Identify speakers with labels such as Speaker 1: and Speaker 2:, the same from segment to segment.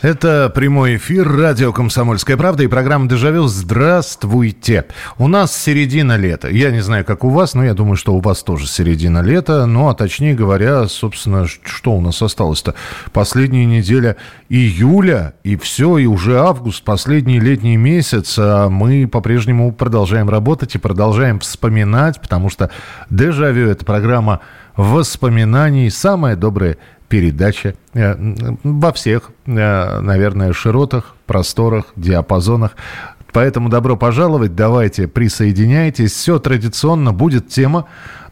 Speaker 1: Это прямой эфир радио «Комсомольская правда» и программа «Дежавю». Здравствуйте! У нас середина лета. Я не знаю, как у вас, но я думаю, что у вас тоже середина лета. Ну, а точнее говоря, собственно, что у нас осталось-то? Последняя неделя июля, и все, и уже август, последний летний месяц. А мы по-прежнему продолжаем работать и продолжаем вспоминать, потому что «Дежавю» — это программа воспоминаний, самая добрая передача э, во всех, э, наверное, широтах, просторах, диапазонах. Поэтому добро пожаловать, давайте присоединяйтесь. Все традиционно будет тема.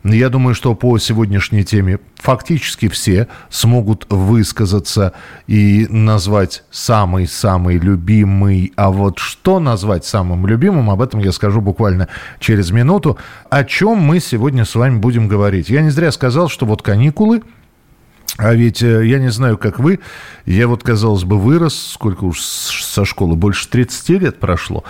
Speaker 1: Я думаю, что по сегодняшней теме фактически все смогут высказаться и назвать самый-самый любимый. А вот что назвать самым любимым, об этом я скажу буквально через минуту. О чем мы сегодня с вами будем говорить. Я не зря сказал, что вот каникулы – а ведь э, я не знаю, как вы, я вот, казалось бы, вырос, сколько уж со школы, больше 30 лет прошло,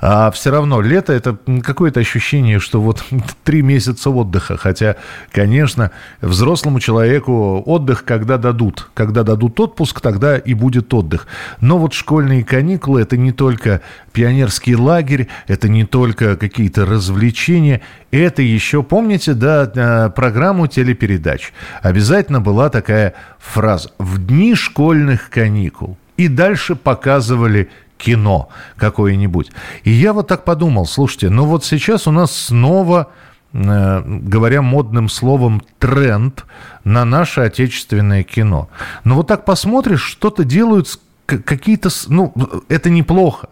Speaker 1: а все равно лето – это какое-то ощущение, что вот три месяца отдыха, хотя, конечно, взрослому человеку отдых, когда дадут, когда дадут отпуск, тогда и будет отдых. Но вот школьные каникулы – это не только пионерский лагерь, это не только какие-то развлечения, это еще, помните, да, э, программу телепередач. Обязательно была такая фраза «в дни школьных каникул». И дальше показывали кино какое-нибудь. И я вот так подумал, слушайте, ну вот сейчас у нас снова э, говоря модным словом, тренд на наше отечественное кино. Но вот так посмотришь, что-то делают какие-то... Ну, это неплохо.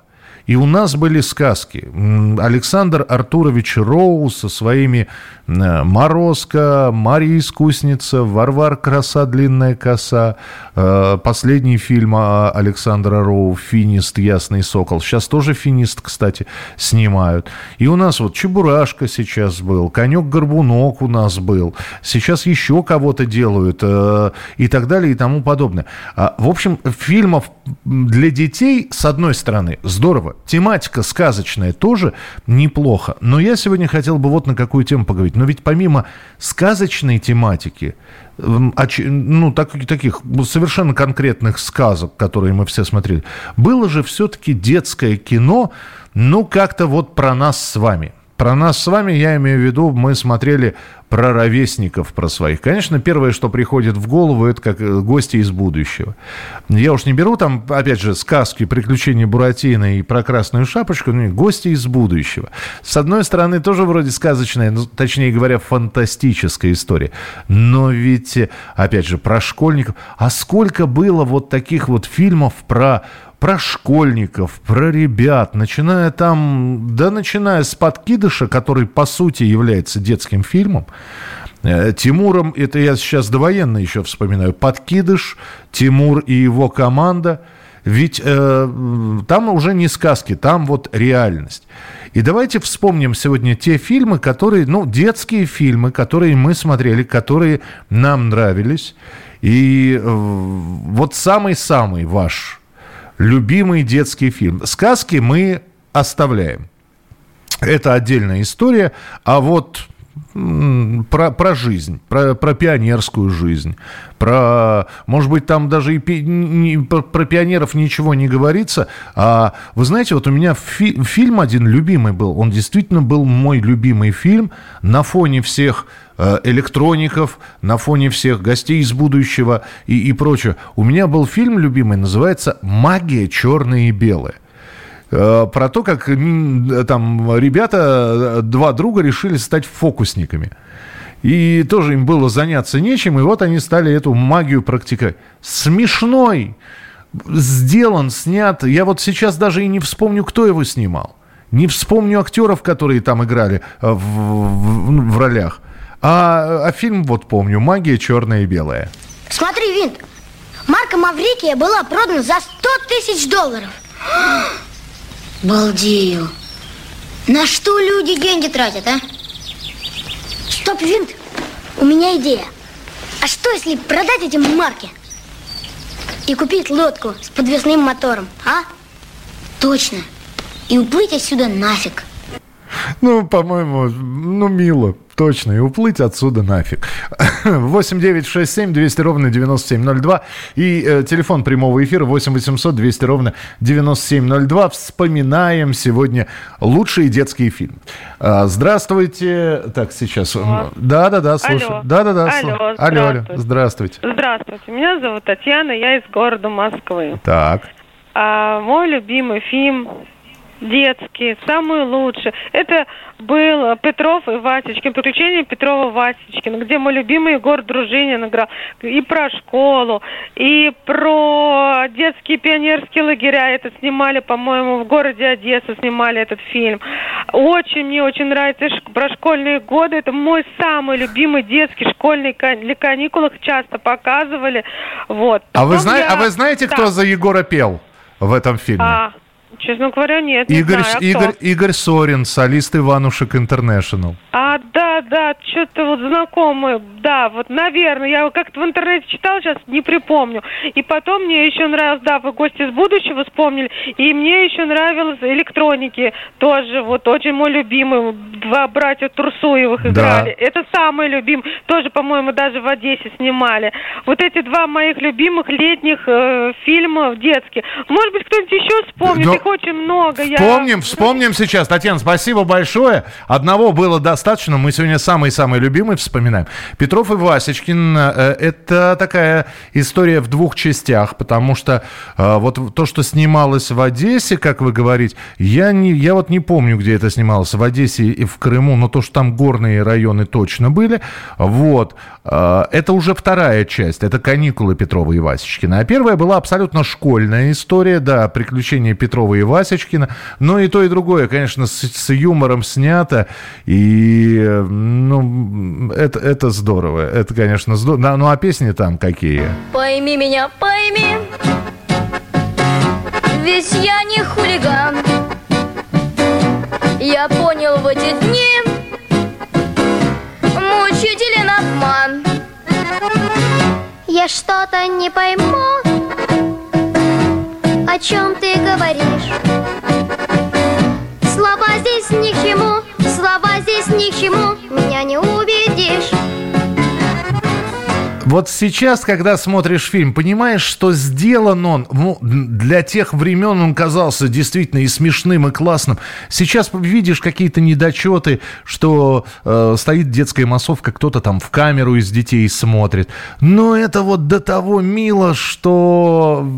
Speaker 1: И у нас были сказки. Александр Артурович Роу со своими э, «Морозко», «Мария Искусница», «Варвар Краса, длинная коса», э, последний фильм Александра Роу «Финист, ясный сокол». Сейчас тоже «Финист», кстати, снимают. И у нас вот «Чебурашка» сейчас был, «Конек-горбунок» у нас был. Сейчас еще кого-то делают э, и так далее и тому подобное. А, в общем, фильмов для детей, с одной стороны, здорово. Тематика сказочная тоже неплохо. Но я сегодня хотел бы вот на какую тему поговорить. Но ведь помимо сказочной тематики, ну, так, таких совершенно конкретных сказок, которые мы все смотрели, было же все-таки детское кино, ну, как-то вот про нас с вами – про нас с вами, я имею в виду, мы смотрели про ровесников, про своих. Конечно, первое, что приходит в голову, это как э, гости из будущего. Я уж не беру там, опять же, сказки «Приключения Буратино» и про красную шапочку, но гости из будущего. С одной стороны, тоже вроде сказочная, ну, точнее говоря, фантастическая история. Но ведь, э, опять же, про школьников. А сколько было вот таких вот фильмов про про школьников, про ребят, начиная там, да начиная с «Подкидыша», который по сути является детским фильмом, э, Тимуром, это я сейчас довоенно еще вспоминаю, «Подкидыш», Тимур и его команда, ведь э, там уже не сказки, там вот реальность. И давайте вспомним сегодня те фильмы, которые, ну, детские фильмы, которые мы смотрели, которые нам нравились. И э, вот самый-самый ваш любимый детский фильм. Сказки мы оставляем. Это отдельная история. А вот про, про жизнь, про, про пионерскую жизнь, про, может быть, там даже и пи, не, про, про пионеров ничего не говорится. А вы знаете, вот у меня фи, фильм один любимый был, он действительно был мой любимый фильм на фоне всех Э, электроников, на фоне всех гостей из будущего и, и прочее. У меня был фильм любимый, называется «Магия черное и белое» э, про то, как там ребята, два друга решили стать фокусниками. И тоже им было заняться нечем, и вот они стали эту магию практиковать. Смешной, сделан, снят. Я вот сейчас даже и не вспомню, кто его снимал. Не вспомню актеров, которые там играли в, в, в ролях. А, а фильм вот помню, «Магия черная и белая».
Speaker 2: Смотри, Винт, марка Маврикия была продана за 100 тысяч долларов.
Speaker 3: Балдею.
Speaker 2: На что люди деньги тратят, а? Стоп, Винт, у меня идея. А что, если продать эти марки и купить лодку с подвесным мотором, а? Точно. И уплыть отсюда нафиг.
Speaker 1: Ну, по-моему, ну, мило точно, и уплыть отсюда нафиг. 8 9 6 7 200 ровно 9702 и э, телефон прямого эфира 8 800 200 ровно 9702. Вспоминаем сегодня лучшие детские фильмы. А, здравствуйте. Так, сейчас. Да-да-да, слушаю. Да-да-да.
Speaker 4: Алло,
Speaker 1: алло, алло, здравствуйте.
Speaker 4: Здравствуйте, меня зовут Татьяна, я из города Москвы.
Speaker 1: Так.
Speaker 4: А, мой любимый фильм детские, самые лучшие. Это был Петров и Васечкин, приключения Петрова Васечкина, где мой любимый Егор Дружинин играл. И про школу, и про детские пионерские лагеря. Это снимали, по-моему, в городе Одесса снимали этот фильм. Очень мне очень нравится про школьные годы. Это мой самый любимый детский школьный для каникулах часто показывали. Вот.
Speaker 1: А вы, зна... я... а вы знаете, кто да. за Егора пел в этом фильме? А,
Speaker 4: Честно говоря, нет.
Speaker 1: Игорь,
Speaker 4: не знаю, а
Speaker 1: Игорь, Игорь Сорин, солист Иванушек Интернешнл.
Speaker 4: А, да, да, что-то вот знакомый, да, вот, наверное, я как-то в интернете читал, сейчас не припомню. И потом мне еще нравилось, да, вы гости из будущего вспомнили, и мне еще нравилось электроники, тоже вот очень мой любимый, два братья Турсуевых играли. Да. Это самый любимый, тоже, по-моему, даже в Одессе снимали. Вот эти два моих любимых летних э, фильма детских. Может быть, кто-нибудь еще вспомнит? Но... Их очень много.
Speaker 1: Вспомним, я... вспомним сейчас. Татьяна, спасибо большое. Одного было достаточно. Мы сегодня самый-самый любимый вспоминаем. Петров и Васечкин э, – это такая история в двух частях, потому что э, вот то, что снималось в Одессе, как вы говорите, я, не, я вот не помню, где это снималось, в Одессе и в Крыму, но то, что там горные районы точно были, вот, э, это уже вторая часть, это каникулы Петрова и Васечкина. А первая была абсолютно школьная история, да, приключения Петрова и Васечкина. Но и то, и другое, конечно, с, с юмором снято. И, ну, это, это здорово. Это, конечно, здорово. Ну, а песни там какие?
Speaker 5: Пойми меня, пойми, ведь я не хулиган. Я понял в эти дни мучителен обман.
Speaker 2: Я что-то не пойму о чем ты говоришь? Слова здесь ни к чему, слова здесь ни к чему, меня не убедишь.
Speaker 1: Вот сейчас, когда смотришь фильм, понимаешь, что сделан он, ну, для тех времен он казался действительно и смешным, и классным. Сейчас видишь какие-то недочеты, что э, стоит детская массовка, кто-то там в камеру из детей смотрит. Но это вот до того мило, что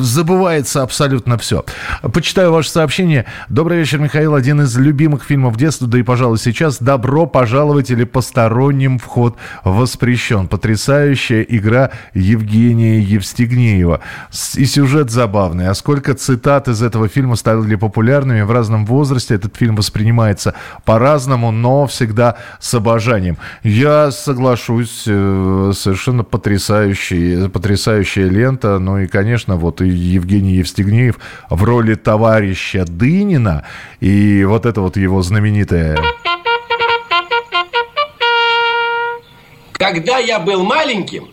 Speaker 1: забывается абсолютно все. Почитаю ваше сообщение. Добрый вечер, Михаил. Один из любимых фильмов детства, да и, пожалуй, сейчас «Добро пожаловать» или «Посторонним вход воспрещен». Потрясающе потрясающая игра Евгения Евстигнеева. И сюжет забавный. А сколько цитат из этого фильма стали популярными в разном возрасте. Этот фильм воспринимается по-разному, но всегда с обожанием. Я соглашусь, э, совершенно потрясающая, потрясающая лента. Ну и, конечно, вот и Евгений Евстигнеев в роли товарища Дынина. И вот это вот его знаменитая
Speaker 3: Когда я был маленьким,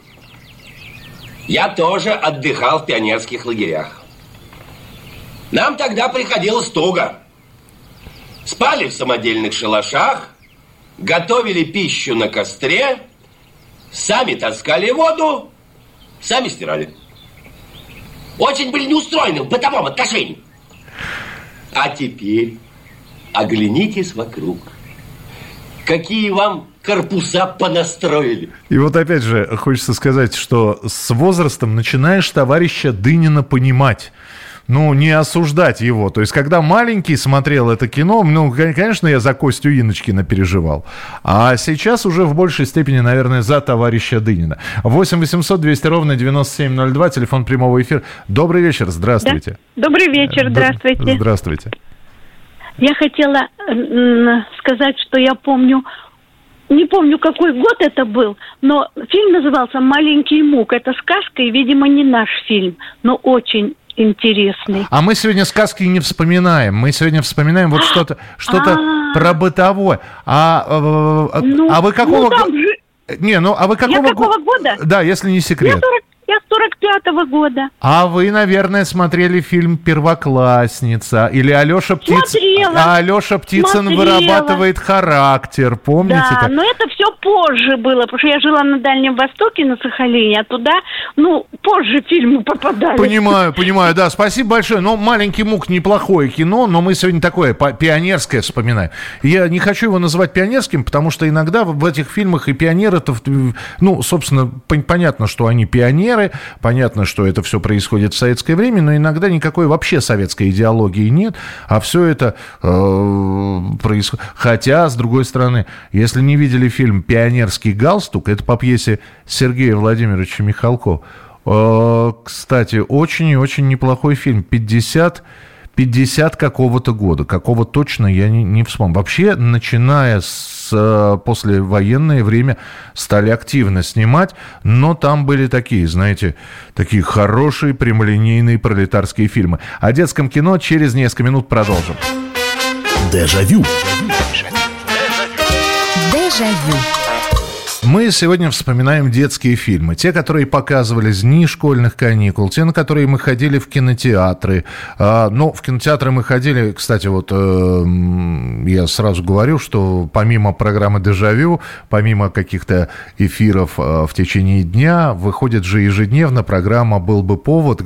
Speaker 3: я тоже отдыхал в пионерских лагерях. Нам тогда приходилось туго. Спали в самодельных шалашах, готовили пищу на костре, сами таскали воду, сами стирали. Очень были неустроены в бытовом отношении. А теперь оглянитесь вокруг. Какие вам корпуса понастроили.
Speaker 1: И вот опять же, хочется сказать, что с возрастом начинаешь товарища Дынина понимать ну, не осуждать его. То есть, когда маленький смотрел это кино, ну, конечно, я за Костю Иночкина переживал. А сейчас уже в большей степени, наверное, за товарища Дынина. 8 800 200 ровно 9702, телефон прямого эфира. Добрый вечер, здравствуйте.
Speaker 6: Да? Добрый вечер, здравствуйте.
Speaker 1: Здравствуйте.
Speaker 6: Я хотела сказать, что я помню не помню, какой год это был, но фильм назывался «Маленький мук». Это сказка и, видимо, не наш фильм, но очень интересный.
Speaker 1: А мы сегодня сказки не вспоминаем. Мы сегодня вспоминаем вот что-то что-то
Speaker 6: А.
Speaker 1: про бытовое. А, э,
Speaker 6: Ну,
Speaker 1: а вы какого
Speaker 6: ну, там
Speaker 1: го-
Speaker 6: же-
Speaker 1: Не, ну а вы какого,
Speaker 6: Я какого
Speaker 1: го-
Speaker 6: года?
Speaker 1: Да, если не секрет.
Speaker 6: 40, я 45-го года.
Speaker 1: А вы, наверное, смотрели фильм «Первоклассница» или Алеша Птицын.
Speaker 6: Смотрела.
Speaker 1: А Алеша Птицын
Speaker 6: Смотрела.
Speaker 1: вырабатывает характер, помните?
Speaker 6: Да,
Speaker 1: так?
Speaker 6: но это все позже было, потому что я жила на Дальнем Востоке, на Сахалине, а туда, ну, позже фильмы попадали.
Speaker 1: Понимаю, понимаю, да, спасибо большое. Но «Маленький мук» неплохое кино, но мы сегодня такое пионерское вспоминаем. Я не хочу его называть пионерским, потому что иногда в этих фильмах и пионеры-то, в- ну, собственно, пон- понятно, что они пионеры, понятно, что это все происходит в советское время, но иногда никакой вообще советской идеологии нет, а все это происходит. Хотя, с другой стороны, если не видели фильм «Пионерский галстук», это по пьесе Сергея Владимировича Михалкова, Э, Кстати, очень и очень неплохой фильм. 50, 50 какого-то года. Какого точно я не, не вспомню. Вообще, начиная с э, послевоенное время стали активно снимать, но там были такие, знаете, такие хорошие прямолинейные пролетарские фильмы. О детском кино через несколько минут продолжим.
Speaker 7: Дежавю.
Speaker 8: Дежавю.
Speaker 1: Мы сегодня вспоминаем детские фильмы. Те, которые показывались дни школьных каникул, те, на которые мы ходили в кинотеатры. А, Но в кинотеатры мы ходили, кстати, вот э, я сразу говорю, что помимо программы «Дежавю», помимо каких-то эфиров э, в течение дня, выходит же ежедневно программа «Был бы повод»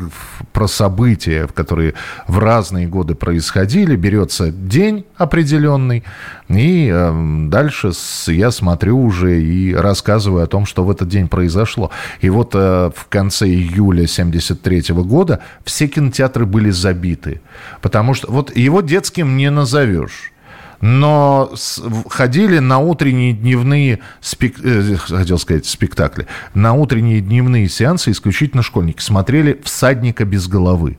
Speaker 1: про события, которые в разные годы происходили. Берется день определенный, и э, дальше я смотрю уже и рассказываю о том, что в этот день произошло. И вот э, в конце июля 73 года все кинотеатры были забиты. Потому что вот его детским не назовешь. Но ходили на утренние дневные, спек- э, хотел сказать, спектакли, на утренние дневные сеансы исключительно школьники. Смотрели «Всадника без головы».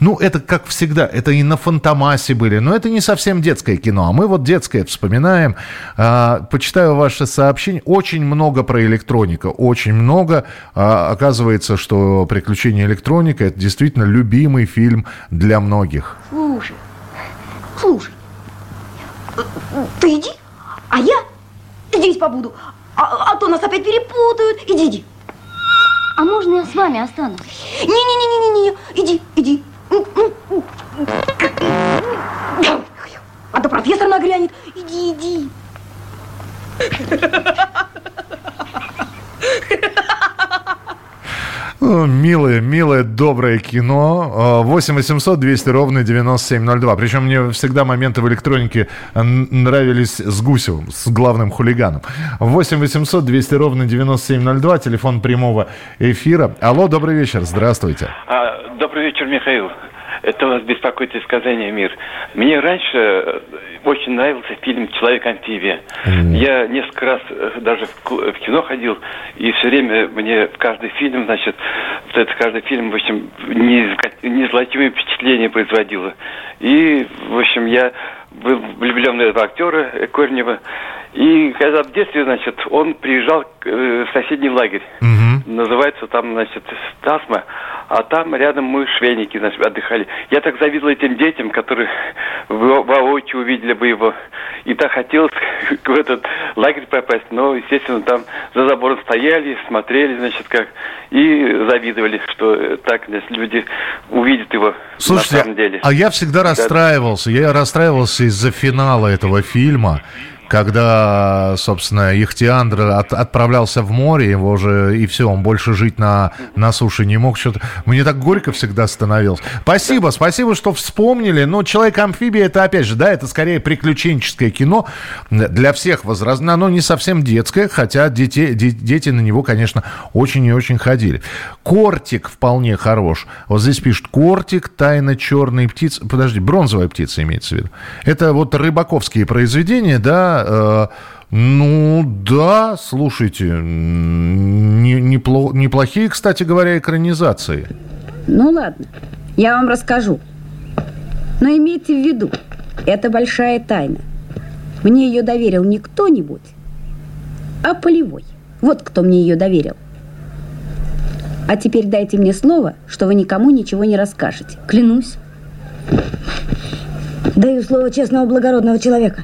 Speaker 1: Ну, это как всегда, это и на Фантомасе были, но это не совсем детское кино, а мы вот детское вспоминаем. А, почитаю ваши сообщения, очень много про электроника, очень много. А, оказывается, что «Приключения электроника» — это действительно любимый фильм для многих.
Speaker 2: Слушай, слушай, ты иди, а я здесь побуду, а, а то нас опять перепутают. Иди, иди.
Speaker 5: А можно я с вами останусь?
Speaker 2: Не-не-не-не-не, иди, иди. А то профессор нагрянет. Иди, иди.
Speaker 1: Милое, милое, доброе кино. А, 8 800 200 ровно 9702. Причем мне всегда моменты в электронике нравились с Гусевым, с главным хулиганом. 8 800 200 ровно 9702. Телефон прямого эфира. Алло, добрый вечер. Здравствуйте.
Speaker 9: А, добрый вечер, Михаил. Это вас беспокоит искажение мир. Мне раньше э, очень нравился фильм «Человек-амфибия». Я несколько раз э, даже в кино ходил, и все время мне в каждый фильм, значит, этот каждый фильм, в общем, неизгладимое впечатление производило. И, в общем, я был влюблен в этого актера э, Корнева. И когда в детстве, значит, он приезжал в соседний лагерь. Называется там, значит, Стасма. А там рядом мы швейники, значит, отдыхали. Я так завидовал этим детям, которые во- воочию увидели бы его. И так хотелось в этот лагерь попасть. Но, естественно, там за забором стояли, смотрели, значит, как. И завидовали, что так, значит, люди увидят его на
Speaker 1: Слушайте,
Speaker 9: самом деле.
Speaker 1: а я всегда
Speaker 9: Да.
Speaker 1: расстраивался. Я расстраивался из-за финала этого фильма. Когда, собственно, Ихтиандр от- отправлялся в море, его уже и все, он больше жить на, на суше не мог. Что-то... Мне так горько всегда становилось. Спасибо, спасибо, что вспомнили. Но «Человек-амфибия» это, опять же, да, это скорее приключенческое кино для всех возрастных. Оно не совсем детское, хотя дети, де- дети на него, конечно, очень и очень ходили. «Кортик» вполне хорош. Вот здесь пишут «Кортик», «Тайна черной птицы». Подожди, «Бронзовая птица» имеется в виду. Это вот рыбаковские произведения, да, э, ну, да, слушайте, не- непло- неплохие, кстати говоря, экранизации.
Speaker 10: Ну ладно, я вам расскажу. Но имейте в виду, это большая тайна. Мне ее доверил не кто-нибудь, а полевой. Вот кто мне ее доверил. А теперь дайте мне слово, что вы никому ничего не расскажете.
Speaker 5: Клянусь. Даю слово честного благородного человека.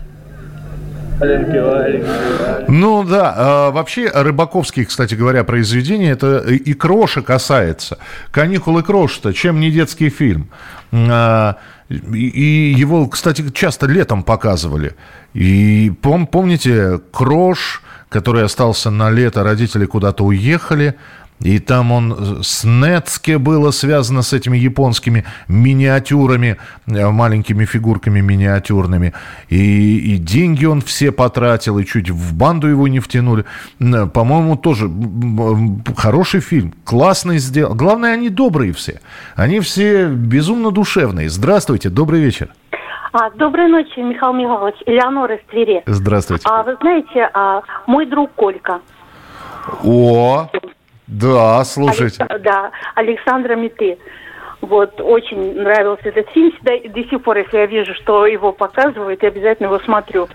Speaker 1: Ну да, э, вообще Рыбаковский, кстати говоря, произведение, это и Кроша касается. «Каникулы Кроша», чем не детский фильм. Э, и его, кстати, часто летом показывали. И пом, помните, Крош, который остался на лето, родители куда-то уехали, и там он с Нецке было связано с этими японскими миниатюрами, э, маленькими фигурками миниатюрными. И, и деньги он все потратил, и чуть в банду его не втянули. По-моему, тоже хороший фильм, классный сделал. Главное, они добрые все. Они все безумно душевные. Здравствуйте, добрый вечер.
Speaker 8: А, доброй ночи, Михаил Михайлович. Элеонора из Твери.
Speaker 1: Здравствуйте.
Speaker 8: А, вы знаете, а, мой друг Колька.
Speaker 1: О, да, слушайте.
Speaker 8: Алекс... Да, Александра Мите. Вот, очень нравился этот фильм. Всегда, до сих пор, если я вижу, что его показывают, я обязательно его смотрю.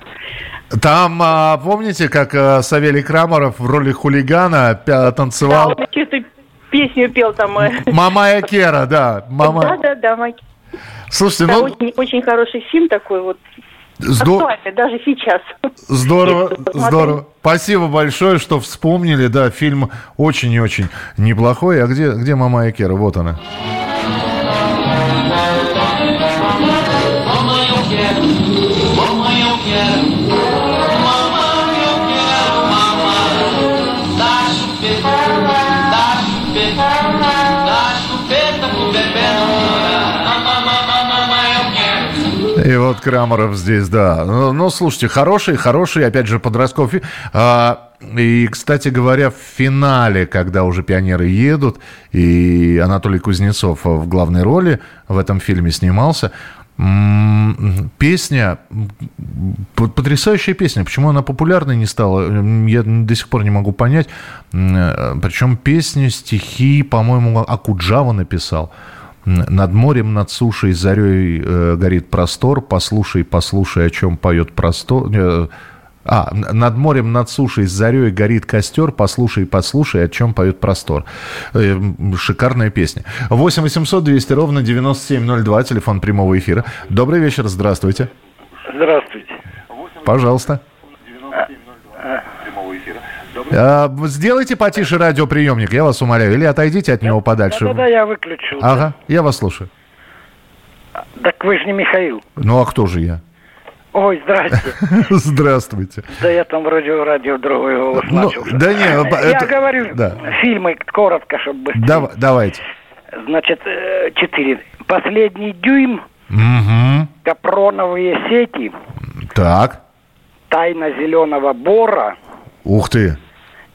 Speaker 1: Там, а, помните, как а, Савелий Крамаров в роли хулигана танцевал?
Speaker 8: Да, он эту песню пел там. Э.
Speaker 1: Мамая Кера, да. Мама...
Speaker 8: Да, да, да.
Speaker 1: Слушайте,
Speaker 8: да,
Speaker 1: ну...
Speaker 8: Очень, очень хороший фильм такой вот.
Speaker 1: Здор...
Speaker 8: Актуальный, даже сейчас.
Speaker 1: Здорово, здорово. Спасибо большое, что вспомнили. Да, фильм очень и очень неплохой. А где, где мама Экера? Вот она. И вот Крамаров здесь, да. Ну, ну, слушайте, хороший, хороший, опять же, подростковый. А, и, кстати говоря, в финале, когда уже пионеры едут, и Анатолий Кузнецов в главной роли в этом фильме снимался, Песня, потрясающая песня. Почему она популярной не стала, я до сих пор не могу понять. Причем песни, стихи, по-моему, Акуджава написал. Над морем, над сушей, зарей э, горит простор. Послушай, послушай, о чем поет простор. Э, а, над морем, над сушей, с зарей горит костер. Послушай, послушай, о чем поет простор. Э, шикарная песня. 8 800 200 ровно 9702, телефон прямого эфира. Добрый вечер, здравствуйте.
Speaker 11: Здравствуйте.
Speaker 1: Пожалуйста. А, сделайте потише радиоприемник, я вас умоляю, или отойдите от него подальше.
Speaker 11: Да-да, я выключил.
Speaker 1: Ага, я вас слушаю.
Speaker 11: Так вы же не Михаил.
Speaker 1: Ну, а кто же я?
Speaker 11: Ой, здрасте.
Speaker 1: Здравствуйте.
Speaker 11: Да я там вроде радио другой голос
Speaker 1: ну,
Speaker 11: начал.
Speaker 1: Да не,
Speaker 11: Я это... говорю, да. фильмы коротко, чтобы быстрее.
Speaker 1: Да, давайте.
Speaker 11: Значит, э, четыре. Последний дюйм.
Speaker 1: Угу.
Speaker 11: Капроновые сети.
Speaker 1: Так.
Speaker 11: Тайна зеленого бора.
Speaker 1: Ух ты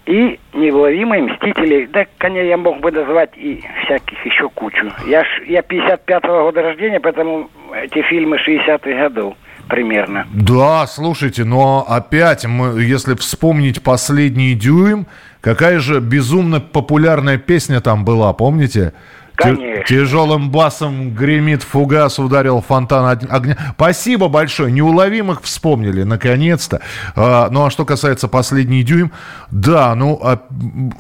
Speaker 11: и неуловимые мстители. Да, конечно, я мог бы назвать и всяких еще кучу. Я, ж, я 55-го года рождения, поэтому эти фильмы 60-х годов примерно.
Speaker 1: Да, слушайте, но опять, мы, если вспомнить «Последний дюйм», какая же безумно популярная песня там была, помните?
Speaker 11: Конечно.
Speaker 1: Тяжелым басом гремит фугас, ударил фонтан огня. Спасибо большое. Неуловимых вспомнили, наконец-то. А, ну, а что касается «Последний дюйм», да, ну, а,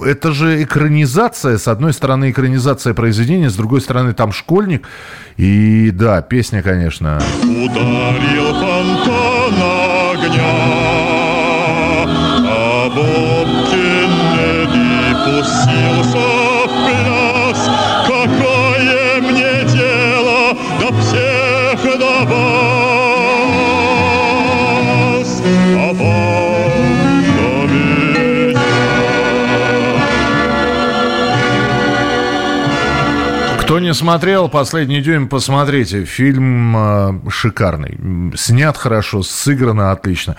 Speaker 1: это же экранизация. С одной стороны, экранизация произведения, с другой стороны, там школьник. И да, песня, конечно. Ударил фонтан огня, не смотрел «Последний дюйм», посмотрите. Фильм э, шикарный. Снят хорошо, сыграно отлично.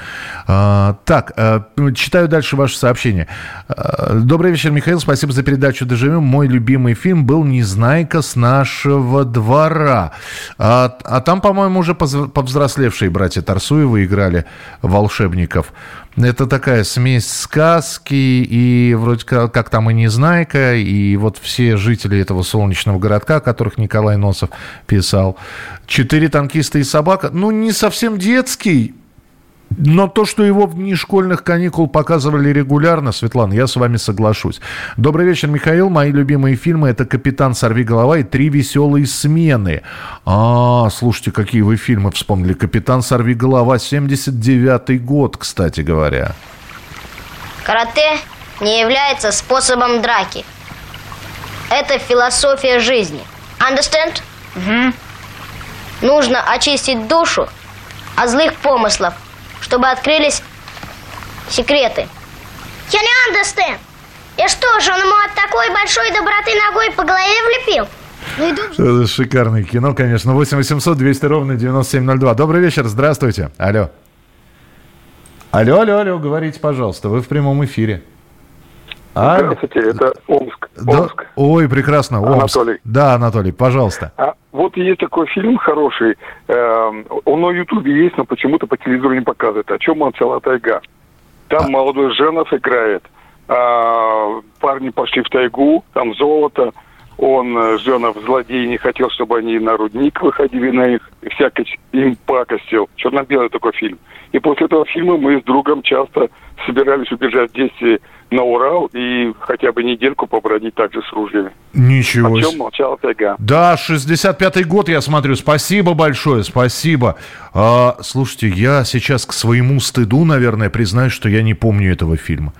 Speaker 1: Э, так, э, читаю дальше ваше сообщение. Э, Добрый вечер, Михаил. Спасибо за передачу «Доживем». Мой любимый фильм был «Незнайка с нашего двора». А, а там, по-моему, уже повзрослевшие братья Тарсуевы играли волшебников. Это такая смесь сказки и вроде как, как там и Незнайка, и вот все жители этого солнечного городка, о которых Николай Носов писал. Четыре танкиста и собака. Ну, не совсем детский, Но то, что его в дни школьных каникул показывали регулярно, Светлана, я с вами соглашусь. Добрый вечер, Михаил. Мои любимые фильмы это «Капитан Сорви голова» и «Три веселые смены». А, слушайте, какие вы фильмы вспомнили. «Капитан Сорви голова», 79-й год, кстати говоря.
Speaker 12: Карате не является способом драки. Это философия жизни. Understand? Угу. Нужно очистить душу от злых помыслов, чтобы открылись секреты.
Speaker 2: Я не understand. И что же, он ему от такой большой доброты ногой по голове влепил? Ну.
Speaker 1: Шикарное кино, конечно. 8 800 200 ровно 9702. Добрый вечер, здравствуйте. Алло. Алло, алло, алло, говорите, пожалуйста, вы в прямом эфире.
Speaker 13: А... Здравствуйте, это Омск.
Speaker 1: Да,
Speaker 13: Омск.
Speaker 1: Ой, прекрасно, Омск.
Speaker 13: Анатолий.
Speaker 1: Да, Анатолий, пожалуйста.
Speaker 13: А, вот есть такой фильм хороший, э, он на Ютубе есть, но почему-то по телевизору не показывает. О чем молчала тайга? Там а... молодой Женов играет. А, парни пошли в тайгу, там золото. Он, э, Женов, злодей, не хотел, чтобы они на рудник выходили на их, всякой им пакостил. Черно-белый такой фильм. И после этого фильма мы с другом часто собирались убежать в действие на Урал и хотя бы недельку побродить также с ружьями.
Speaker 1: Ничего
Speaker 13: О чем молчала тайга.
Speaker 1: Да, 65-й год, я смотрю. Спасибо большое, спасибо. А, слушайте, я сейчас к своему стыду, наверное, признаюсь, что я не помню этого фильма.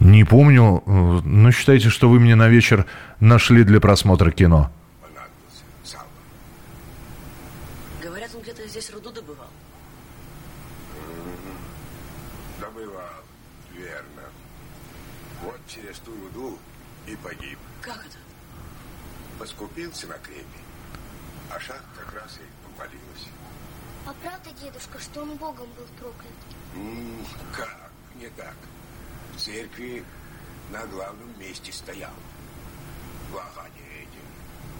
Speaker 1: Не помню. Э, ну, считайте, что вы мне на вечер нашли для просмотра кино.
Speaker 14: Говорят, он где-то здесь руду добывал.
Speaker 15: Через ту руду и погиб.
Speaker 14: Как это?
Speaker 15: Поскупился на крепи, а шах как раз и повалилась.
Speaker 2: А правда, дедушка, что он Богом был проклят?
Speaker 15: М как? Не так. В церкви на главном месте стоял. Благо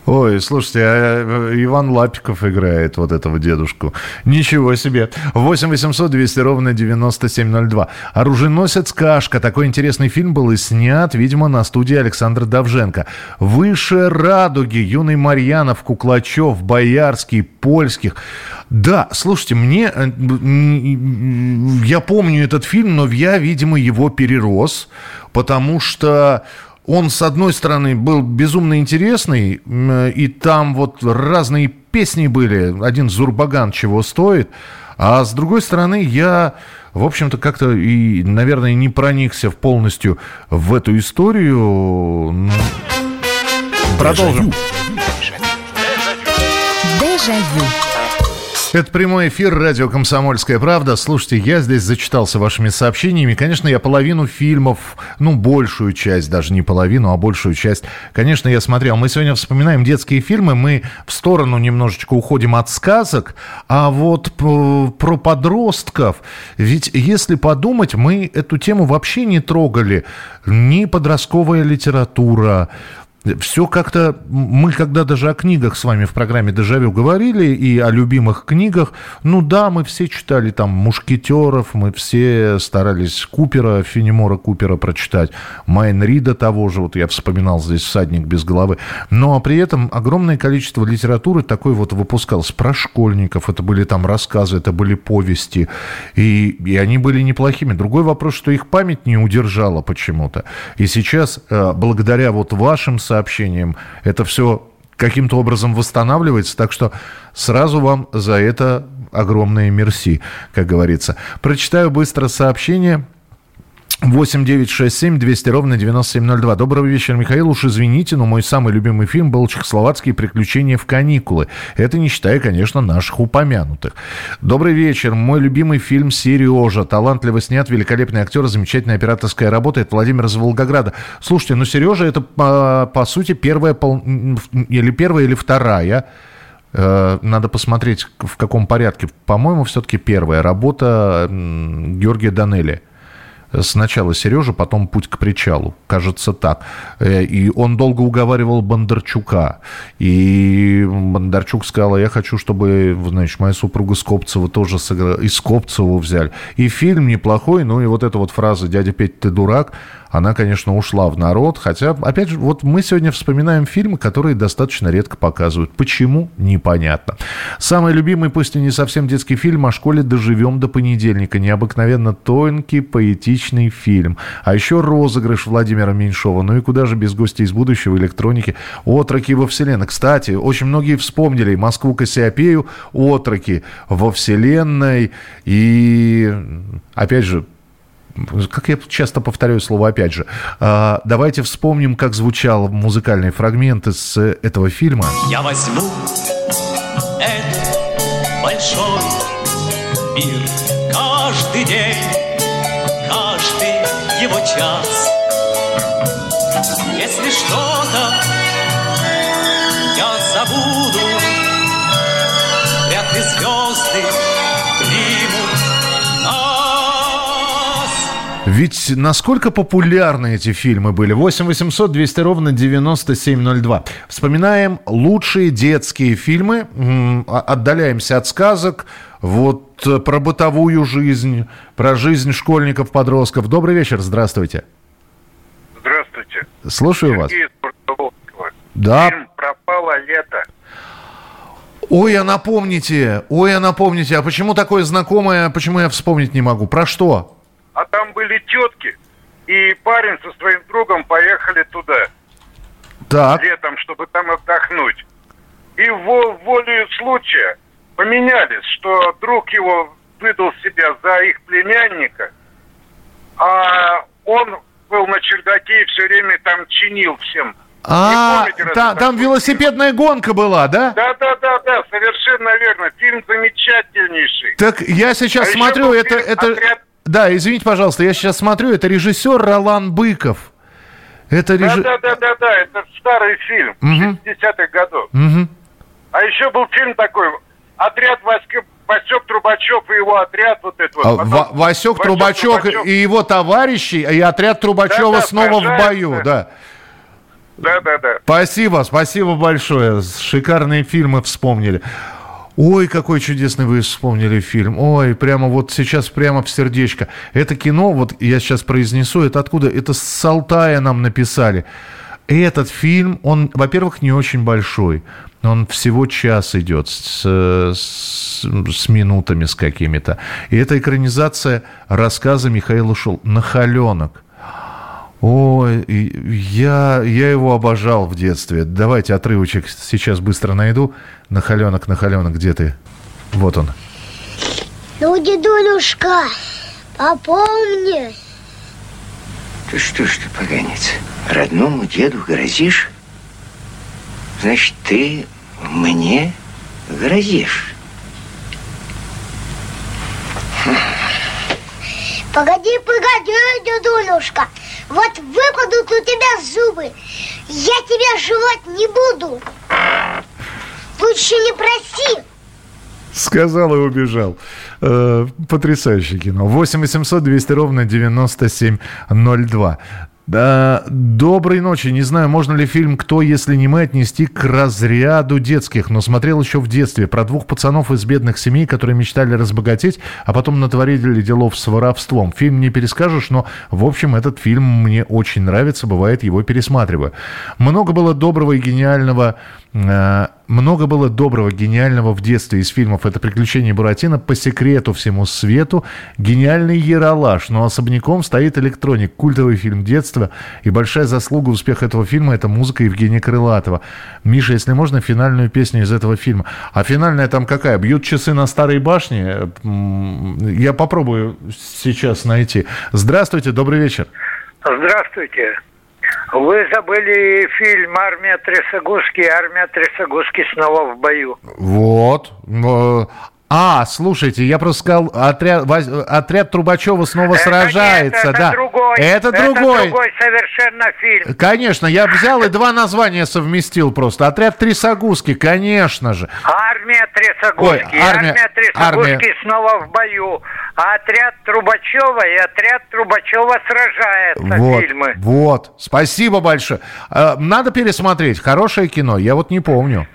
Speaker 1: Ой, слушайте, а э, Иван Лапиков играет вот этого дедушку. Ничего себе. 8 800 200 ровно 9702. «Оруженосец Кашка». Такой интересный фильм был и снят, видимо, на студии Александра Давженко. «Выше радуги». Юный Марьянов, Куклачев, Боярский, Польских. Да, слушайте, мне... Э, я помню этот фильм, но я, видимо, его перерос, потому что он, с одной стороны, был безумно интересный, и там вот разные песни были, один Зурбаган чего стоит, а с другой стороны, я, в общем-то, как-то и, наверное, не проникся полностью в эту историю. Продолжим. Дежавю. Это прямой эфир радио «Комсомольская правда». Слушайте, я здесь зачитался вашими сообщениями. Конечно, я половину фильмов, ну, большую часть, даже не половину, а большую часть, конечно, я смотрел. Мы сегодня вспоминаем детские фильмы, мы в сторону немножечко уходим от сказок, а вот про подростков, ведь если подумать, мы эту тему вообще не трогали. Ни подростковая литература, все как-то... Мы когда даже о книгах с вами в программе «Дежавю» говорили и о любимых книгах, ну да, мы все читали там «Мушкетеров», мы все старались Купера, Фенемора Купера прочитать, Майн Рида того же, вот я вспоминал здесь «Всадник без головы». Но при этом огромное количество литературы такой вот выпускалось про школьников, это были там рассказы, это были повести, и, и они были неплохими. Другой вопрос, что их память не удержала почему-то. И сейчас, э, благодаря вот вашим сообщениям. Это все каким-то образом восстанавливается, так что сразу вам за это огромное мерси, как говорится. Прочитаю быстро сообщение. 8 9 6 7 200 ровно 9702. Доброго вечера, Михаил. Уж извините, но мой самый любимый фильм был «Чехословацкие приключения в каникулы». Это не считая, конечно, наших упомянутых. Добрый вечер. Мой любимый фильм «Сережа». Талантливо снят, великолепный актер, замечательная операторская работа. Это Владимир из Волгограда. Слушайте, ну «Сережа» это, по, по сути, первая пол... или первая, или вторая э, надо посмотреть, в каком порядке. По-моему, все-таки первая работа Георгия Данели Сначала Сережа, потом путь к причалу. Кажется так. Э, и он долго уговаривал Бондарчука. И Бондарчук сказал, я хочу, чтобы, значит, моя супруга Скопцева тоже сыграла. И Скопцеву взяли. И фильм неплохой. Ну и вот эта вот фраза «Дядя Петь, ты дурак», она, конечно, ушла в народ. Хотя, опять же, вот мы сегодня вспоминаем фильмы, которые достаточно редко показывают. Почему? Непонятно. Самый любимый, пусть и не совсем детский фильм о школе «Доживем до понедельника». Необыкновенно тонкий, поэтичный фильм. А еще розыгрыш Владимира Меньшова. Ну и куда же без гостей из будущего электроники? Отроки во вселенной. Кстати, очень многие вспомнили Москву Кассиопею, отроки во вселенной. И, опять же, как я часто повторяю слово опять же, а, давайте вспомним, как звучал музыкальный фрагмент из этого фильма.
Speaker 16: Я возьму этот большой мир каждый день, каждый его час. Если что-то я забуду, вряд звезды
Speaker 1: Ведь насколько популярны эти фильмы были? 8 800 200 ровно 9702. Вспоминаем лучшие детские фильмы, отдаляемся от сказок, вот э, про бытовую жизнь, про жизнь школьников, подростков. Добрый вечер, здравствуйте.
Speaker 17: Здравствуйте.
Speaker 1: Слушаю
Speaker 17: Сергей
Speaker 1: вас. Да.
Speaker 17: Фильм «Пропало лето».
Speaker 1: Ой, а напомните, ой, а напомните, а почему такое знакомое, почему я вспомнить не могу? Про что?
Speaker 17: А там были тетки, и парень со своим другом поехали туда.
Speaker 1: Так.
Speaker 17: Летом, чтобы там отдохнуть. И в воле случая поменялись, что друг его выдал себя за их племянника, а он был на чердаке и все время там чинил всем.
Speaker 1: А, помните, та, там велосипедная гонка была, да?
Speaker 17: Да, да, да, да, совершенно верно. Фильм замечательнейший.
Speaker 1: Так я сейчас
Speaker 17: а
Speaker 1: смотрю, это, это,
Speaker 17: отряд
Speaker 1: да, извините, пожалуйста, я сейчас смотрю, это режиссер Ролан Быков. Это реж...
Speaker 17: Да, да, да, да, да, это старый фильм угу. 60-х годов.
Speaker 1: Угу.
Speaker 17: А еще был фильм такой, отряд Васька, Васек Трубачев и его отряд вот этот
Speaker 1: вот. А, Потом, Васек, Васек Трубачев, Трубачев и его товарищи, и отряд Трубачева да, да, снова в бою, да.
Speaker 17: Да, да, да.
Speaker 1: Спасибо, спасибо большое. Шикарные фильмы вспомнили. Ой, какой чудесный вы вспомнили фильм. Ой, прямо вот сейчас прямо в сердечко. Это кино, вот я сейчас произнесу, это откуда? Это с Алтая нам написали. Этот фильм, он, во-первых, не очень большой. Он всего час идет с, с, с минутами с какими-то. И это экранизация рассказа Михаила Шул «Нахаленок». Ой, я, я его обожал в детстве. Давайте отрывочек сейчас быстро найду. Нахаленок, нахаленок, где ты? Вот он.
Speaker 2: Ну, дедулюшка, попомни.
Speaker 18: Ты что ж ты, поганец, родному деду грозишь? Значит, ты мне грозишь.
Speaker 2: Погоди, погоди, дедулюшка. Вот выпадут у тебя зубы. Я тебя жевать не буду. Лучше не проси.
Speaker 1: Сказал и убежал. Э, потрясающее кино. 8 800 200 ровно 9702. Да, доброй ночи. Не знаю, можно ли фильм «Кто, если не мы» отнести к разряду детских, но смотрел еще в детстве про двух пацанов из бедных семей, которые мечтали разбогатеть, а потом натворили делов с воровством. Фильм не перескажешь, но, в общем, этот фильм мне очень нравится, бывает, его пересматриваю. Много было доброго и гениального много было доброго, гениального в детстве из фильмов. Это «Приключения Буратино», «По секрету всему свету», «Гениальный Яралаш». Но особняком стоит «Электроник», культовый фильм детства. И большая заслуга успеха этого фильма – это музыка Евгения Крылатова. Миша, если можно, финальную песню из этого фильма. А финальная там какая? «Бьют часы на старой башне»? Я попробую сейчас найти. Здравствуйте, добрый вечер.
Speaker 19: Здравствуйте. Вы забыли фильм «Армия Трясогузки», «Армия Трясогузки снова в бою».
Speaker 1: Вот. А, слушайте, я просто сказал, отряд, отряд Трубачева снова сражается.
Speaker 19: Нет, это
Speaker 1: да.
Speaker 19: другой.
Speaker 1: Это другой.
Speaker 19: другой совершенно фильм.
Speaker 1: Конечно, я взял и два названия совместил просто. Отряд Трясогузки, конечно же.
Speaker 19: Армия Трясогузки.
Speaker 1: Ой, армия-
Speaker 19: Трясогузки
Speaker 1: армия.
Speaker 19: снова в бою. А отряд Трубачева и отряд Трубачева сражается
Speaker 1: Вот,
Speaker 19: фильмы.
Speaker 1: вот. Спасибо большое. Э, Надо пересмотреть. Хорошее кино. Я вот не помню.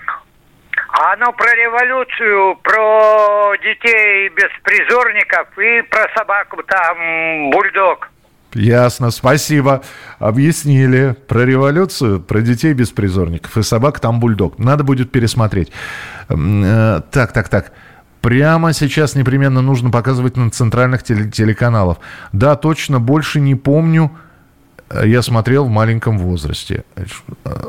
Speaker 19: А Оно про революцию, про детей беспризорников и про собаку там бульдог.
Speaker 1: Ясно, спасибо. Объяснили про революцию, про детей беспризорников и собак там бульдог. Надо будет пересмотреть. Э, Так, так, так. Прямо сейчас непременно нужно показывать на центральных теле- телеканалах. Да, точно, больше не помню. Я смотрел в маленьком возрасте.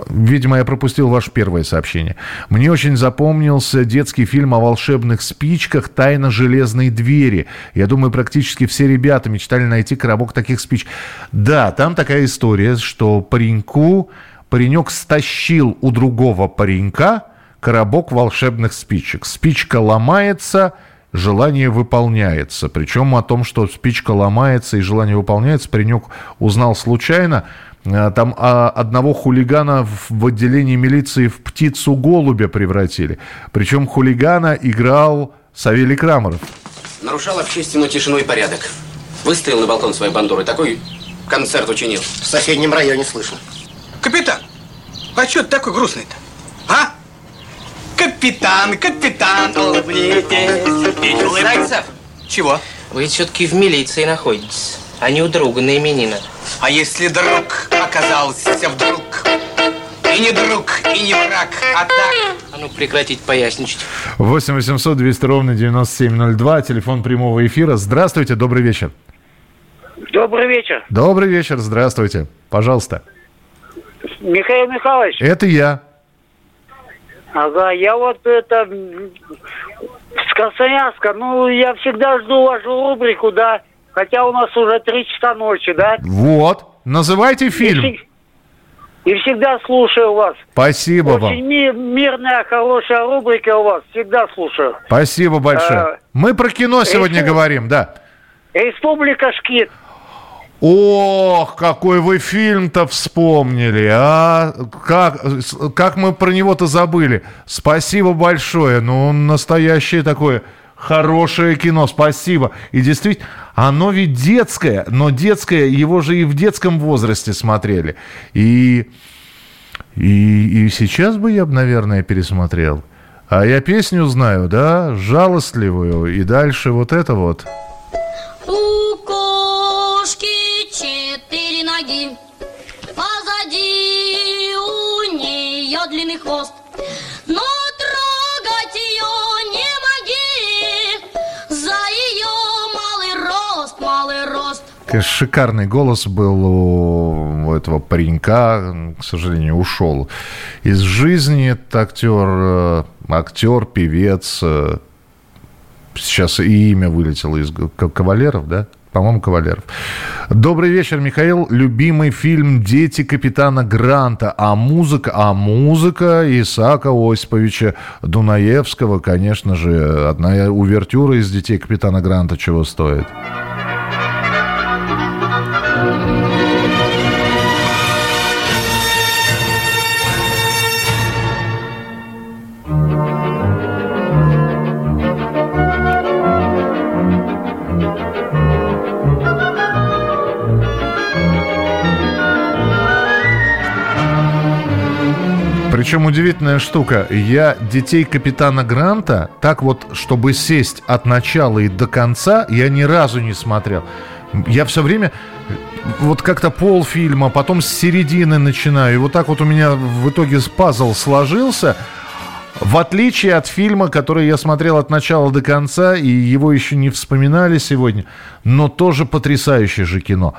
Speaker 1: Видимо, я пропустил ваше первое сообщение. Мне очень запомнился детский фильм о волшебных спичках «Тайна железной двери». Я думаю, практически все ребята мечтали найти коробок таких спичек. Да, там такая история, что пареньку, паренек стащил у другого паренька коробок волшебных спичек. Спичка ломается, желание выполняется. Причем о том, что спичка ломается и желание выполняется, паренек узнал случайно. А, Там а, одного хулигана в, в отделении милиции в птицу голубя превратили. Причем хулигана играл Савелий Крамаров.
Speaker 20: Нарушал общественную тишину и порядок. Выставил на балкон своей бандуры. Такой концерт учинил. В соседнем районе слышно.
Speaker 21: Капитан, а что ты такой грустный-то? А? Капитан, капитан, улыбнитесь. Улыбнитесь.
Speaker 22: Зайцев,
Speaker 21: Чего?
Speaker 22: вы все-таки в милиции находитесь, а не у друга на именинах.
Speaker 21: А если друг оказался вдруг? И не друг, и не враг, а так...
Speaker 22: А ну прекратить поясничать.
Speaker 1: 8 800 200 ровно 9702, телефон прямого эфира. Здравствуйте, добрый вечер.
Speaker 19: Добрый вечер.
Speaker 1: Добрый вечер, здравствуйте. Пожалуйста.
Speaker 19: Михаил Михайлович.
Speaker 1: Это я.
Speaker 19: Ага, я вот это с Красноярска, ну, я всегда жду вашу рубрику, да, хотя у нас уже три часа ночи, да,
Speaker 1: Вот. Называйте фильм.
Speaker 19: и всегда слушаю вас.
Speaker 1: Спасибо
Speaker 19: Очень
Speaker 1: вам.
Speaker 19: ми- мирная, хорошая рубрика у вас, всегда слушаю.
Speaker 1: Спасибо большое.
Speaker 19: А,
Speaker 1: Мы про кино сегодня
Speaker 19: это-
Speaker 1: говорим, да.
Speaker 19: Республика Шкит.
Speaker 1: Ох, какой вы фильм-то вспомнили, а? Как, как мы про него-то забыли. Спасибо большое. Ну, настоящее такое хорошее кино. Спасибо. И действительно, оно ведь детское, но детское, его же и в детском возрасте смотрели. И, и, и сейчас бы я, наверное, пересмотрел. А я песню знаю, да, жалостливую. И дальше вот это вот. Конечно, шикарный голос был у этого паренька, к сожалению, ушел из жизни. Это актер, э, актер, певец. э, Сейчас и имя вылетело из Кавалеров, да? По-моему, Кавалеров. Добрый вечер, Михаил. Любимый фильм «Дети капитана Гранта». А музыка, а музыка Исаака Осиповича Дунаевского, конечно же, одна увертюра из «Детей капитана Гранта» чего стоит. Причем удивительная штука. Я детей капитана Гранта так вот, чтобы сесть от начала и до конца, я ни разу не смотрел. Я все время вот как-то полфильма, потом с середины начинаю. И вот так вот у меня в итоге пазл сложился. В отличие от фильма, который я смотрел от начала до конца, и его еще не вспоминали сегодня, но тоже потрясающее же кино.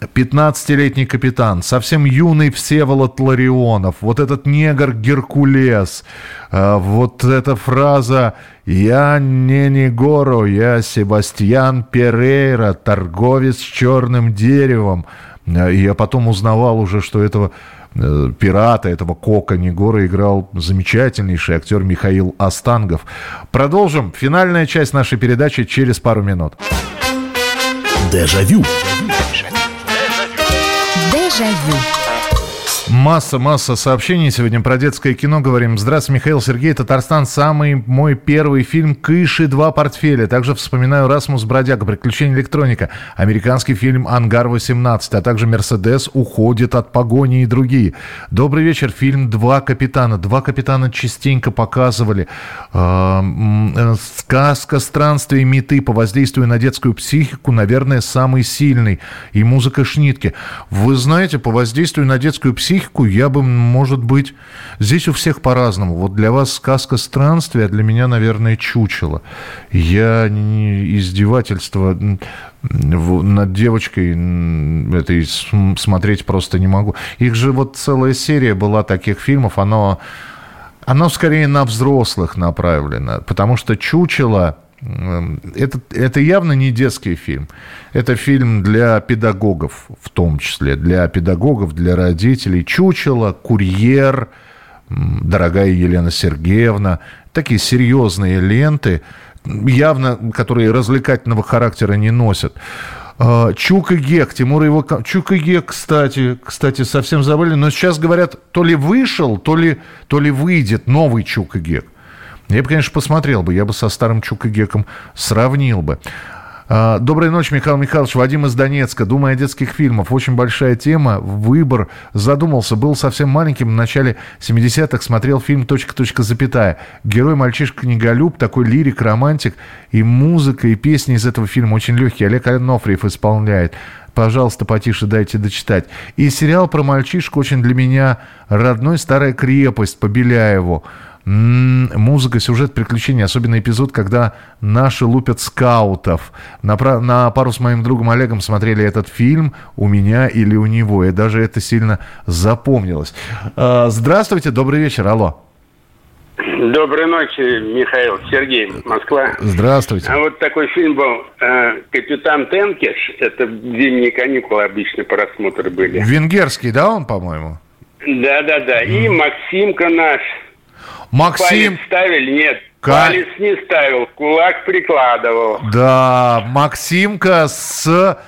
Speaker 1: 15-летний капитан, совсем юный Всеволод Ларионов, вот этот негр Геркулес, э, вот эта фраза «Я не Негоро, я Себастьян Перейра, торговец черным деревом». Э, я потом узнавал уже, что этого э, пирата, этого Кока Негора играл замечательнейший актер Михаил Остангов. Продолжим. Финальная часть нашей передачи через пару минут.
Speaker 7: Дежавю.
Speaker 23: Дежавю. Egev.
Speaker 1: Масса-масса сообщений сегодня про детское кино говорим. Здравствуйте, Михаил Сергей, Татарстан. Самый мой первый фильм «Кыши. Два портфеля». Также вспоминаю «Расмус Бродяга. Приключения электроника». Американский фильм «Ангар-18», а также «Мерседес уходит от погони» и другие. Добрый вечер. Фильм «Два капитана». «Два капитана» частенько показывали. Э, сказка «Странствие меты» по воздействию на детскую психику, наверное, самый сильный. И музыка Шнитки. Вы знаете, по воздействию на детскую психику психику, я бы, может быть, здесь у всех по-разному. Вот для вас сказка странствия, а для меня, наверное, чучело. Я не издевательство над девочкой этой смотреть просто не могу. Их же вот целая серия была таких фильмов, оно, оно скорее на взрослых направлено, потому что чучело это, это явно не детский фильм. Это фильм для педагогов, в том числе. Для педагогов, для родителей. «Чучело», «Курьер», «Дорогая Елена Сергеевна». Такие серьезные ленты, явно, которые развлекательного характера не носят. А, Чук и Гек, Тимур его... Чук и Гек, кстати, кстати, совсем забыли, но сейчас говорят, то ли вышел, то ли, то ли выйдет новый Чук и Гек. Я бы, конечно, посмотрел бы, я бы со старым Чукагеком сравнил бы. А, Доброй ночи, Михаил Михайлович. Вадим из Донецка. Думаю о детских фильмах. Очень большая тема. Выбор. Задумался. Был совсем маленьким. В начале 70-х смотрел фильм «Точка, точка, запятая». Герой мальчишка-книголюб, такой лирик, романтик. И музыка, и песни из этого фильма очень легкие. Олег Анофриев исполняет. Пожалуйста, потише дайте дочитать. И сериал про мальчишку очень для меня родной «Старая крепость» по Беляеву музыка, сюжет, приключения. Особенно эпизод, когда наши лупят скаутов. На, на пару с моим другом Олегом смотрели этот фильм «У меня или у него». И даже это сильно запомнилось. А, здравствуйте, добрый вечер, алло.
Speaker 24: Доброй ночи, Михаил. Сергей, Москва.
Speaker 1: Здравствуйте.
Speaker 24: А вот такой фильм был э, «Капитан Тенкиш». Это зимние каникулы обычно просмотры были.
Speaker 1: Венгерский, да, он, по-моему?
Speaker 24: Да-да-да. И Максимка наш.
Speaker 1: Максим...
Speaker 24: Палец ставили? Нет.
Speaker 1: Как?
Speaker 24: Палец не ставил, кулак прикладывал.
Speaker 1: Да, Максимка с...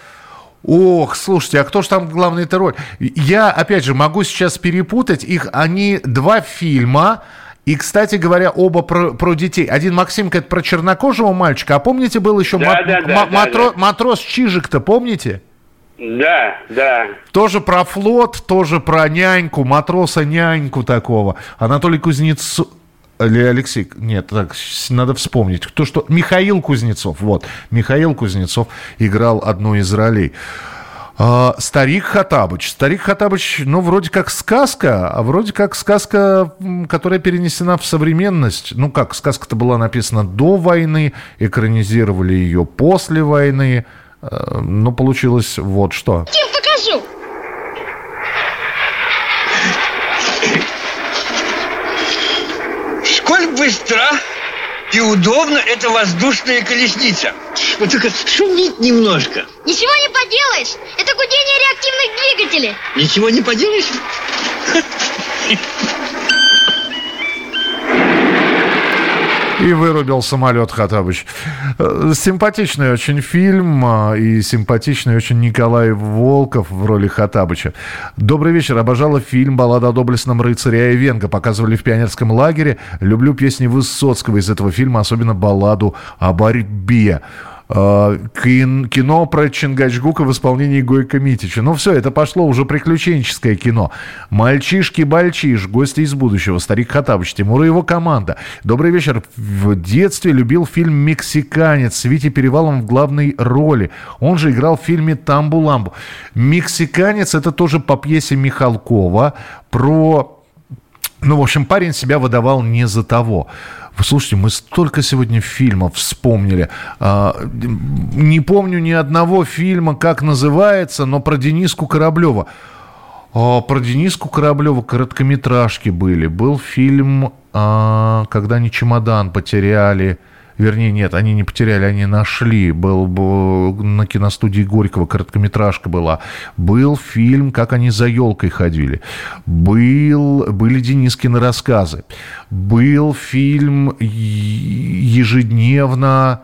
Speaker 1: Ох, слушайте, а кто же там главный эта роль? Я, опять же, могу сейчас перепутать их. Они два фильма, и, кстати говоря, оба про, про детей. Один Максимка это про чернокожего мальчика, а помните, был еще
Speaker 24: да,
Speaker 1: ма-
Speaker 24: да, да,
Speaker 1: ма-
Speaker 24: да,
Speaker 1: матро-
Speaker 24: да.
Speaker 1: матрос Чижик-то, помните?
Speaker 24: Да, да.
Speaker 1: Тоже про флот, тоже про няньку, матроса-няньку такого. Анатолий Кузнецов... Или Алексей, нет, так, надо вспомнить. Кто что? Михаил Кузнецов, вот. Михаил Кузнецов играл одну из ролей. А, Старик Хатабыч. Старик Хатабыч, ну, вроде как сказка, а вроде как сказка, которая перенесена в современность. Ну, как, сказка-то была написана до войны, экранизировали ее после войны. Э, Ну, получилось вот что.
Speaker 25: Кем покажу?
Speaker 26: Сколь быстро и удобно эта воздушная колесница. Вот только шумит немножко.
Speaker 25: Ничего не поделаешь. Это гудение реактивных двигателей.
Speaker 26: Ничего не поделаешь?
Speaker 1: И вырубил самолет Хатабыч. Э, Симпатичный очень фильм а, и симпатичный очень Николай Волков в роли Хатабыча. Добрый вечер. Обожала фильм «Баллада о доблестном рыцаре Айвенго». Показывали в пионерском лагере. Люблю песни Высоцкого из этого фильма, особенно балладу о борьбе. Э, кин- кино про Чингачгука в исполнении Гойко Митича. Ну все, это пошло уже приключенческое кино. Мальчишки-бальчиш, гости из будущего, старик Хатабыч, Тимур и его команда. Добрый вечер. В детстве любил фильм «Мексиканец» с Витей Перевалом в главной роли. Он же играл в фильме «Тамбу-ламбу». «Мексиканец» это тоже по пьесе Михалкова про ну, в общем, парень себя выдавал не за того. Слушайте, мы столько сегодня фильмов вспомнили. А, не помню ни одного фильма, как называется, но про Дениску Кораблева. А, про Дениску Кораблева короткометражки были. Был фильм, а, когда они чемодан потеряли. Вернее, нет, они не потеряли, они нашли. Был, был на киностудии Горького короткометражка была. Был фильм «Как они за елкой ходили». Был, были Денискины рассказы. Был фильм ежедневно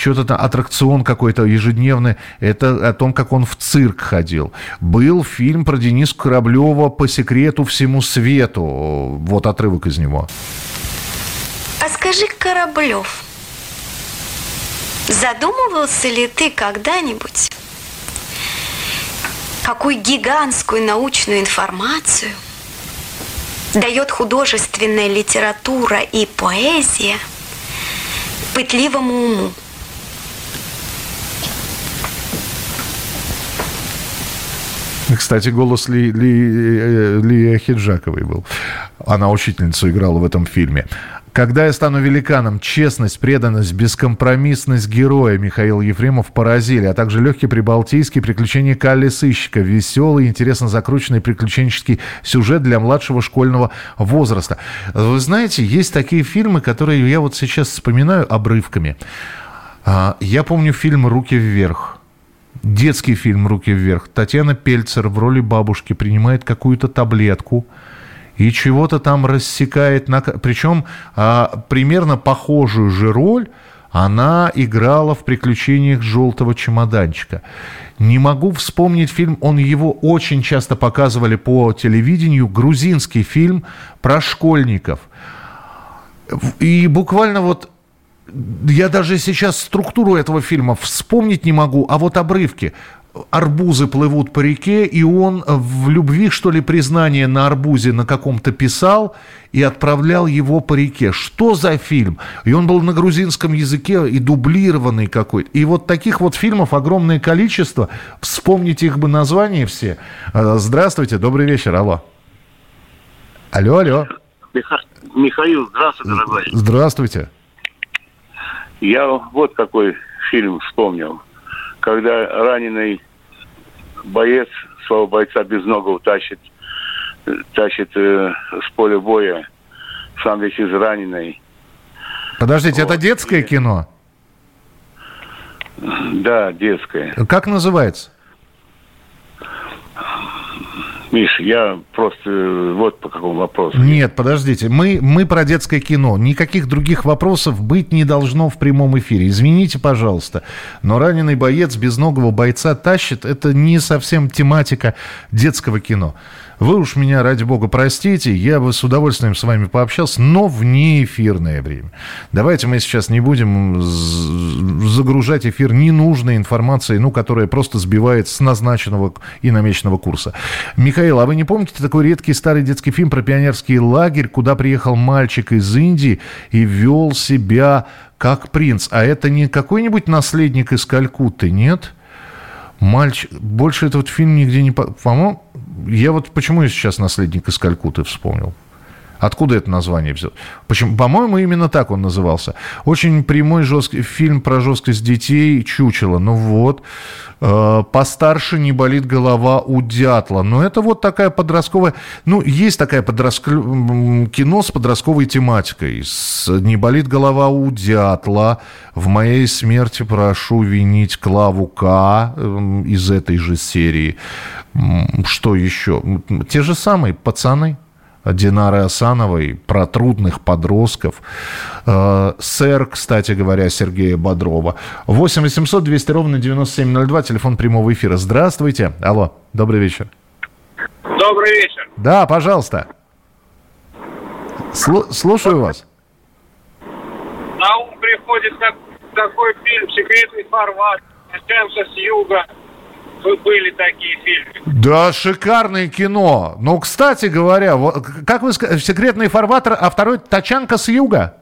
Speaker 1: что-то там, аттракцион какой-то ежедневный, это о том, как он в цирк ходил. Был фильм про Дениса Кораблева «По секрету всему свету». Вот отрывок из него.
Speaker 23: А скажи, Кораблев, задумывался ли ты когда-нибудь, какую гигантскую научную информацию дает художественная литература и поэзия пытливому уму?
Speaker 1: Кстати, голос Ли, Ли, э, Ли Ахиджаковой был. Она учительницу играла в этом фильме. Когда я стану великаном, честность, преданность, бескомпромиссность героя Михаил Ефремов поразили, а также легкий прибалтийский приключения Калли Сыщика, веселый, интересно закрученный приключенческий сюжет для младшего школьного возраста. Вы знаете, есть такие фильмы, которые я вот сейчас вспоминаю обрывками. А, я помню фильм «Руки вверх». Детский фильм «Руки вверх». Татьяна Пельцер в роли бабушки принимает какую-то таблетку и чего-то там рассекает. На... Причем а, примерно похожую же роль она играла в «Приключениях желтого чемоданчика». Не могу вспомнить фильм, он его очень часто показывали по телевидению, грузинский фильм про школьников. И буквально вот я даже сейчас структуру этого фильма вспомнить не могу, а вот обрывки. Арбузы плывут по реке, и он в любви, что ли, признание на арбузе на каком-то писал и отправлял его по реке. Что за фильм? И он был на грузинском языке и дублированный какой-то. И вот таких вот фильмов огромное количество. Вспомните их бы названия все. А, здравствуйте, добрый вечер, алло. Алло, алло.
Speaker 27: Михаил, здравствуйте, дорогой.
Speaker 1: Здравствуйте.
Speaker 27: Я вот какой фильм вспомнил. Когда раненый боец своего бойца без ногу тащит, тащит э, с поля боя, сам весь израненный.
Speaker 1: Подождите, вот. это детское кино?
Speaker 27: Да, детское.
Speaker 1: Как называется?
Speaker 27: Миш, я просто э, вот по какому вопросу.
Speaker 1: Нет, подождите, мы, мы про детское кино. Никаких других вопросов быть не должно в прямом эфире. Извините, пожалуйста, но раненый боец безногого бойца тащит. Это не совсем тематика детского кино. Вы уж меня, ради бога, простите, я бы с удовольствием с вами пообщался, но в неэфирное время. Давайте мы сейчас не будем загружать эфир ненужной информацией, ну, которая просто сбивает с назначенного и намеченного курса. Михаил, а вы не помните такой редкий старый детский фильм про пионерский лагерь, куда приехал мальчик из Индии и вел себя как принц? А это не какой-нибудь наследник из Калькутты, нет? Мальчик... Больше этот фильм нигде не... По-моему, я вот почему я сейчас «Наследник из Калькуты» вспомнил. Откуда это название взял? Почему? По-моему, именно так он назывался. Очень прямой жесткий фильм про жесткость детей «Чучело». Ну вот. Э, постарше не болит голова у дятла. Но это вот такая подростковая... Ну, есть такая подростк... кино с подростковой тематикой. С «Не болит голова у дятла». В моей смерти прошу винить Клаву К. Эм, из этой же серии. Что еще? Те же самые пацаны. Динары Асановой, про трудных подростков. Э, сэр, кстати говоря, Сергея Бодрова. 8 800 200 ровно 9702, телефон прямого эфира. Здравствуйте. Алло, добрый вечер.
Speaker 17: Добрый вечер.
Speaker 1: Да, пожалуйста. Слу- слушаю вас.
Speaker 17: На ум приходит как, такой фильм «Секретный фарватер», начнемся с юга, были такие фильмы.
Speaker 1: Да, шикарное кино. Ну, кстати говоря, вот, как вы сказали, «Секретный фарватер», а второй «Тачанка с юга»?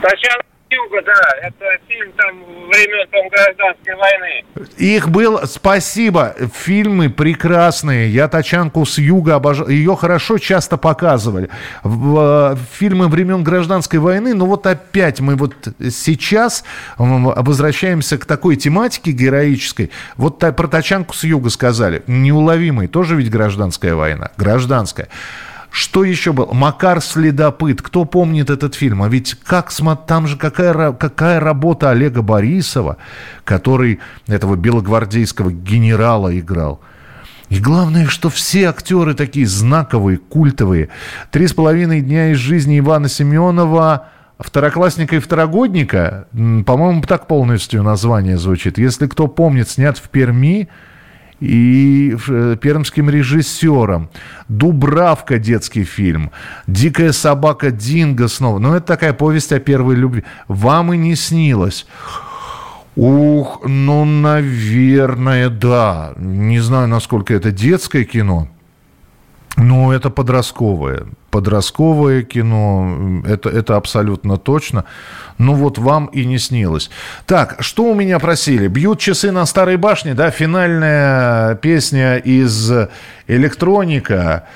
Speaker 17: «Тачанка юга, да. Это фильм там времен там, гражданской войны.
Speaker 1: Их было... Спасибо. Фильмы прекрасные. Я «Тачанку с юга» обожаю. Ее хорошо часто показывали. В, фильмы времен гражданской войны. Но вот опять мы вот сейчас возвращаемся к такой тематике героической. Вот про «Тачанку с юга» сказали. Неуловимый. Тоже ведь гражданская война. Гражданская. Что еще было? Макар Следопыт. Кто помнит этот фильм? А ведь как там же какая, какая работа Олега Борисова, который этого белогвардейского генерала играл. И главное, что все актеры такие знаковые, культовые. Три с половиной дня из жизни Ивана Семенова, второклассника и второгодника, по-моему, так полностью название звучит. Если кто помнит, снят в Перми и э, пермским режиссером. Дубравка детский фильм. Дикая собака Динго снова. Ну, это такая повесть о первой любви. Вам и не снилось. Ух, ну, наверное, да. Не знаю, насколько это детское кино. Ну, это подростковое. Подростковое кино, это, это абсолютно точно. Ну, вот вам и не снилось. Так, что у меня просили? Бьют часы на старой башне, да, финальная песня из электроника.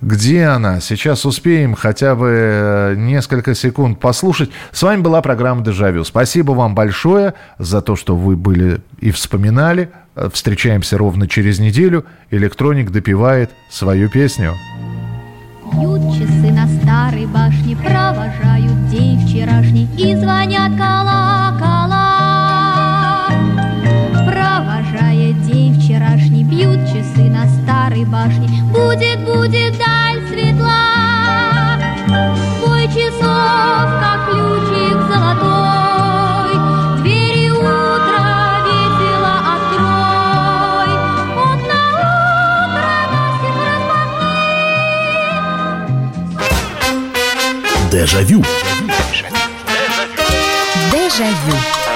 Speaker 1: Где она? Сейчас успеем хотя бы э, несколько секунд послушать. С вами была программа «Дежавю». Спасибо вам большое за то, что вы были и вспоминали. Встречаемся ровно через неделю. Электроник допивает свою песню.
Speaker 28: Бьют часы на старой башне, провожают день вчерашний и звонят колокола. Провожая день вчерашний, бьют часы на старой башне. Будет, будет даль
Speaker 7: Дежавю.
Speaker 28: Дежавю.